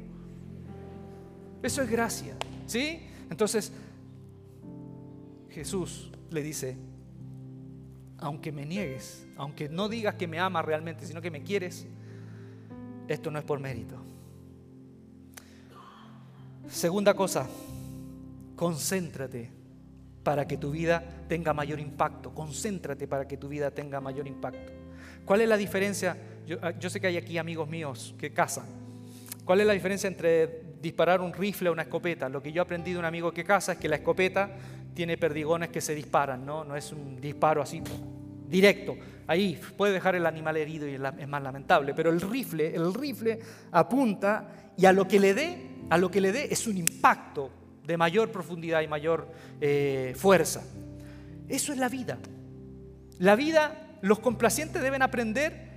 Eso es gracia. ¿Sí? Entonces, Jesús le dice, aunque me niegues, aunque no digas que me amas realmente, sino que me quieres, esto no es por mérito. Segunda cosa, concéntrate para que tu vida tenga mayor impacto. Concéntrate para que tu vida tenga mayor impacto. ¿Cuál es la diferencia? Yo, ah, yo sé que hay aquí amigos míos que cazan. ¿Cuál es la diferencia entre disparar un rifle o una escopeta? Lo que yo aprendí de un amigo que caza es que la escopeta tiene perdigones que se disparan, ¿no? No es un disparo así directo. Ahí puede dejar el animal herido y es más lamentable. Pero el rifle, el rifle apunta y a lo que le dé, a lo que le dé es un impacto de mayor profundidad y mayor eh, fuerza. Eso es la vida. La vida, los complacientes deben aprender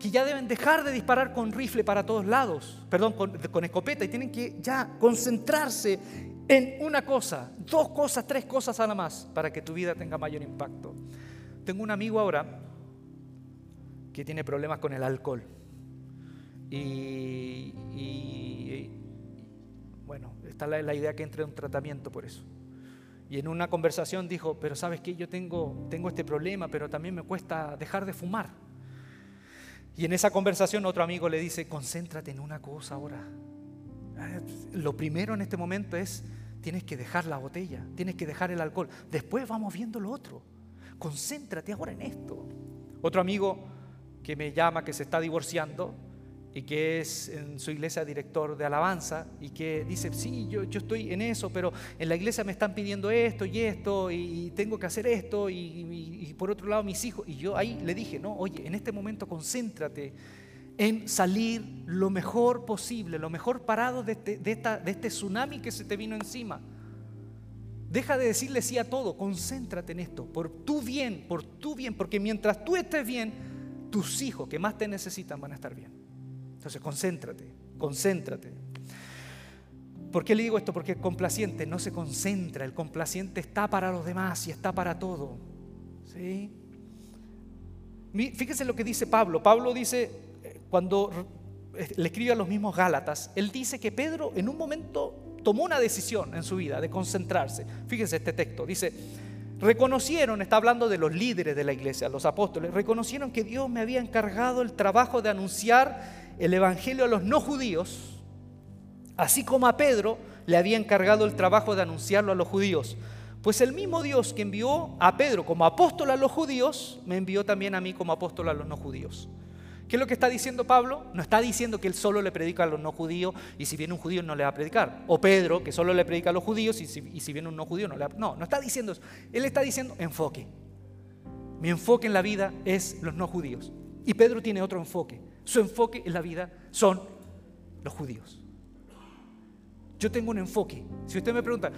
que ya deben dejar de disparar con rifle para todos lados, perdón, con, con escopeta, y tienen que ya concentrarse en una cosa, dos cosas, tres cosas nada más, para que tu vida tenga mayor impacto. Tengo un amigo ahora que tiene problemas con el alcohol. Y, bueno, está la, la, idea que entre un tratamiento por eso. Y en una conversación dijo, pero sabes que yo tengo, tengo este problema, pero también me cuesta dejar de fumar. Y en esa conversación otro amigo le dice, concéntrate en una cosa ahora. Ah, lo primero en este momento es, tienes que dejar la botella, tienes que dejar el alcohol. Después vamos viendo lo otro. Concéntrate ahora en esto. Otro amigo que me llama, que se está divorciando y que es en su iglesia director de alabanza y que dice, sí, yo, yo estoy en eso, pero en la iglesia me están pidiendo esto y esto y tengo que hacer esto y, por otro lado mis hijos. Y yo ahí le dije, no, oye, en este momento concéntrate en salir lo mejor posible, lo mejor parado de este, de, esta, de este tsunami que se te vino encima. Deja de decirle sí a todo, concéntrate en esto, por tu bien, por tu bien, porque mientras tú estés bien, tus hijos que más te necesitan van a estar bien. Entonces, concéntrate, concéntrate. ¿Por qué le digo esto? Porque el complaciente no se concentra, el complaciente está para los demás y está para todo. ¿Sí? Fíjese lo que dice Pablo. Pablo dice, eh, cuando le escribe a los mismos Gálatas, él dice que Pedro en un momento tomó una decisión en su vida de concentrarse. Fíjense este texto, dice, reconocieron, está hablando de los líderes de la iglesia, los apóstoles, reconocieron que Dios me había encargado el trabajo de anunciar el Evangelio a los no judíos, así como a Pedro le había encargado el trabajo de anunciarlo a los judíos. Pues el mismo Dios que envió a Pedro como apóstol a los judíos, me envió también a mí como apóstol a los no judíos. ¿Qué es lo que está diciendo Pablo? No está diciendo que él solo le predica a los no judíos y si viene un judío no le va a predicar. O Pedro, que solo le predica a los judíos y si, viene un no judío no le va a... No, no está diciendo eso. Él está diciendo enfoque. Mi enfoque en la vida es los no judíos. Y Pedro tiene otro enfoque. Su enfoque en la vida son los judíos. Yo tengo un enfoque. Si usted me pregunta,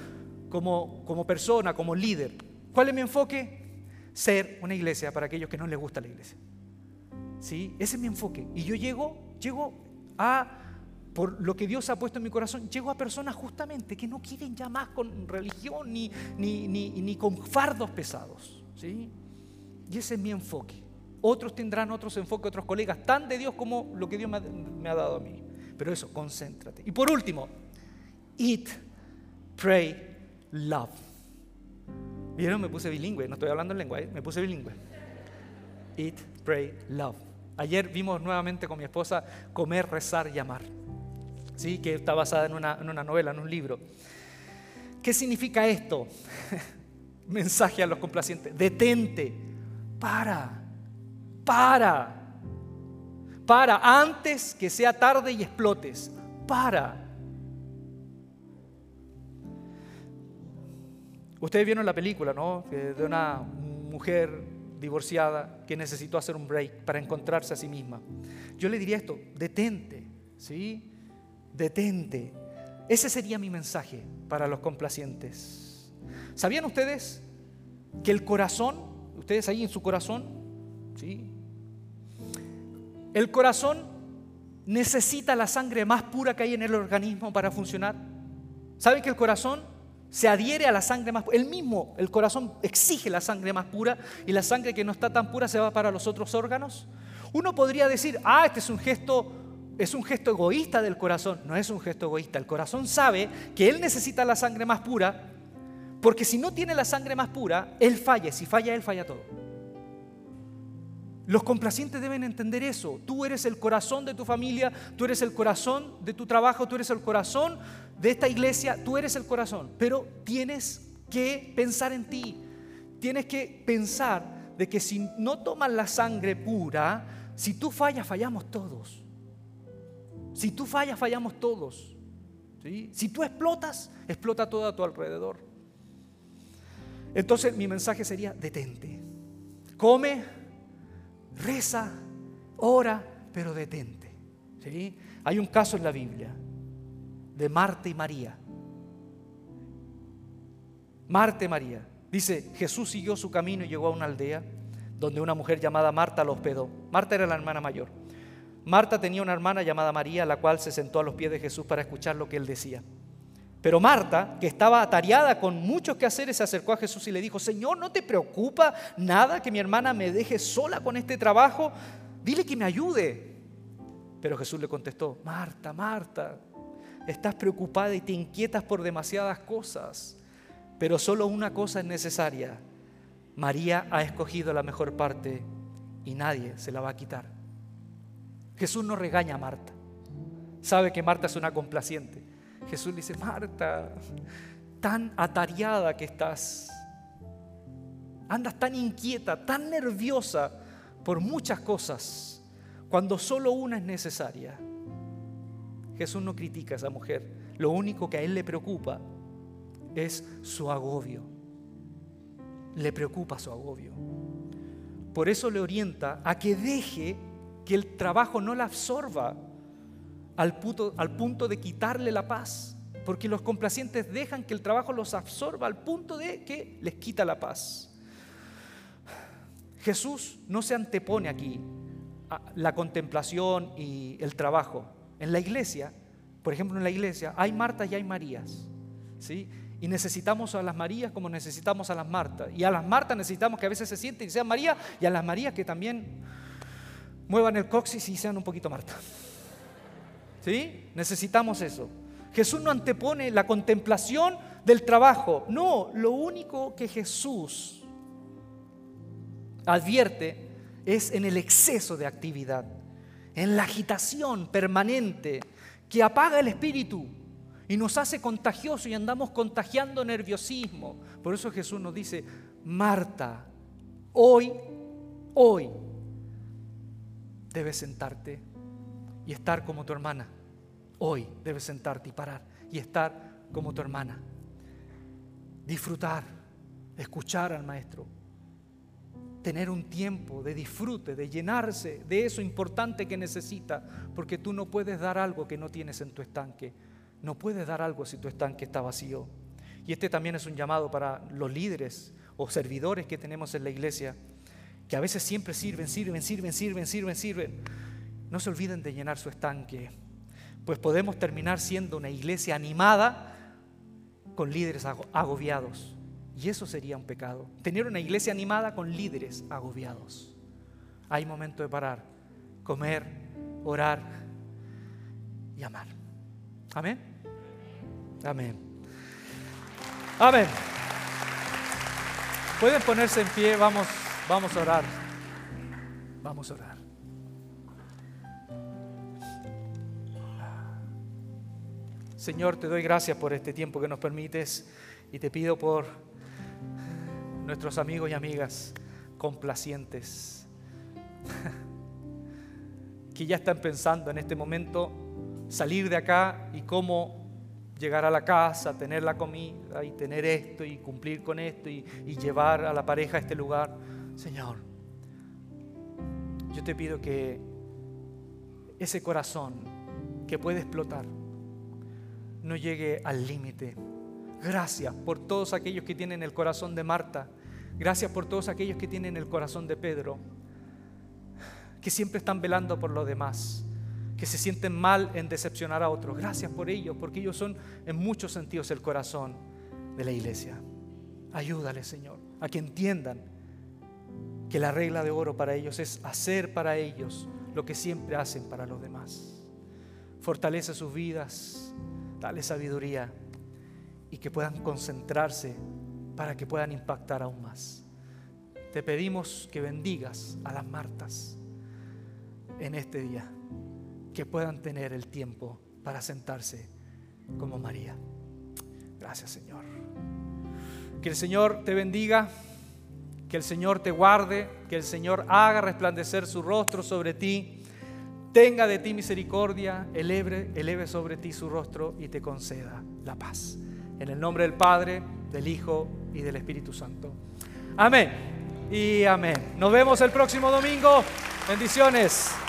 como, como persona, como líder, ¿cuál es mi enfoque? Ser una iglesia para aquellos que no les gusta la iglesia. ¿sí? Ese es mi enfoque. Y yo llego, llego a, por lo que Dios ha puesto en mi corazón, llego a personas justamente que no quieren ya más con religión ni, ni, ni, con fardos pesados, ¿sí? Y ese es mi enfoque. Otros tendrán otros enfoques, otros colegas, tan de Dios como lo que Dios me ha, dado a mí. Pero eso, concéntrate. Y por último, eat, pray, love. ¿Vieron? Me puse bilingüe, no estoy hablando en lengua, ¿eh? me puse bilingüe. Eat, pray, love. Ayer vimos nuevamente con mi esposa Comer, Rezar y Amar, ¿sí? que está basada en una novela, en un libro. ¿Qué significa esto? Mensaje a los complacientes. Detente, para, para, para, antes que sea tarde y explotes, para. Ustedes vieron la película, ¿no? De una mujer divorciada que necesitó hacer un break para encontrarse a sí misma. Yo le diría esto, detente, ¿sí? Detente. Ese sería mi mensaje para los complacientes. ¿Sabían ustedes que el corazón, ustedes ahí en su corazón, El corazón necesita la sangre más pura que hay en el organismo para funcionar. ¿Saben que el corazón se adhiere a la sangre más pura. El mismo, el corazón exige la sangre más pura y la sangre que no está tan pura se va para los otros órganos. Uno podría decir, ah, este es un gesto, es un gesto egoísta del corazón. No es un gesto egoísta. El corazón sabe que él necesita la sangre más pura porque si no tiene la sangre más pura, él falla. Si falla, él falla todo. Los complacientes deben entender eso. Tú eres el corazón de tu familia, tú eres el corazón de tu trabajo, tú eres el corazón de esta iglesia, tú eres el corazón. Pero tienes que pensar en ti. Tienes que pensar de que si no toman la sangre pura, si tú fallas, fallamos todos. Si tú fallas, fallamos todos. Si tú explotas, explota todo a tu alrededor. Entonces mi mensaje sería, detente. Come, reza, ora, pero detente. ¿sí? Hay un caso en la Biblia de Marta y María. Marta y María. Dice, Jesús siguió su camino y llegó a una aldea donde una mujer llamada Marta lo hospedó. Marta era la hermana mayor. Marta tenía una hermana llamada María, la cual se sentó a los pies de Jesús para escuchar lo que él decía. Pero Marta, que estaba atareada con muchos quehaceres, se acercó a Jesús y le dijo, Señor, ¿no te preocupa nada que mi hermana me deje sola con este trabajo? Dile que me ayude. Pero Jesús le contestó, Marta, Marta, estás preocupada y te inquietas por demasiadas cosas, pero solo una cosa es necesaria. María ha escogido la mejor parte y nadie se la va a quitar. Jesús no regaña a Marta. Sabe que Marta es una complaciente. Jesús le dice, Marta, tan atareada que estás, andas tan inquieta, tan nerviosa por muchas cosas, cuando solo una es necesaria. Jesús no critica a esa mujer. Lo único que a él le preocupa es su agobio. Le preocupa su agobio. Por eso le orienta a que deje que el trabajo no la absorba al punto, al punto de quitarle la paz. Porque los complacientes dejan que el trabajo los absorba al punto de que les quita la paz. Jesús no se antepone aquí a la contemplación y el trabajo. En la iglesia, por ejemplo, en la iglesia hay Martas y hay Marías. ¿sí? Y necesitamos a las Marías como necesitamos a las Martas. Y a las Martas necesitamos que a veces se sienten y sean María, y a las Marías que también muevan el coxis y sean un poquito Marta. ¿Sí? Necesitamos eso. Jesús no antepone la contemplación del trabajo. No, lo único que Jesús advierte es en el exceso de actividad en la agitación permanente que apaga el espíritu y nos hace contagioso y andamos contagiando nerviosismo. Por eso Jesús nos dice, Marta, hoy, hoy debes sentarte estar como tu hermana. Hoy debes sentarte y parar y estar como tu hermana. Disfrutar, escuchar al maestro, tener un tiempo de disfrute, de llenarse de eso importante que necesita, porque tú no puedes dar algo que no tienes en tu estanque. No puedes dar algo si tu estanque está vacío. Y este también es un llamado para los líderes o servidores que tenemos en la iglesia, que a veces siempre sirven, sirven, sirven, sirven, sirven, sirven. No se olviden de llenar su estanque, pues podemos terminar siendo una iglesia animada con líderes agobiados y eso sería un pecado. Tener una iglesia animada con líderes agobiados. Hay momento de parar, comer, orar y amar. Amén. Amén. Amén. Pueden ponerse en pie, vamos, vamos a orar. Vamos a orar. Señor, te doy gracias por este tiempo que nos permites y te pido por nuestros amigos y amigas complacientes, que ya están pensando en este momento salir de acá y cómo llegar a la casa, tener la comida y tener esto y cumplir con esto y, y llevar a la pareja a este lugar. Señor, yo te pido que ese corazón que puede explotar no llegue al límite Gracias por todos aquellos que tienen el corazón de Marta. Gracias por todos aquellos que tienen el corazón de Pedro. Que siempre están velando por los demás. Que se sienten mal en decepcionar a otros. Gracias por ellos, porque ellos son en muchos sentidos el corazón de la iglesia. Ayúdale, Señor, a que entiendan que la regla de oro para ellos es hacer para ellos lo que siempre hacen para los demás. Fortalece sus vidas, dale sabiduría y que puedan concentrarse para que puedan impactar aún más. Te pedimos que bendigas a las Martas en este día, que puedan tener el tiempo para sentarse como María. Gracias Señor. Que el Señor te bendiga, Que el Señor te guarde, que el Señor haga resplandecer su rostro sobre ti, tenga de ti misericordia, eleve, eleve sobre ti su rostro y te conceda la paz. En el nombre del Padre, del Hijo y del Espíritu Santo. Amén y amén. Nos vemos el próximo domingo. Bendiciones.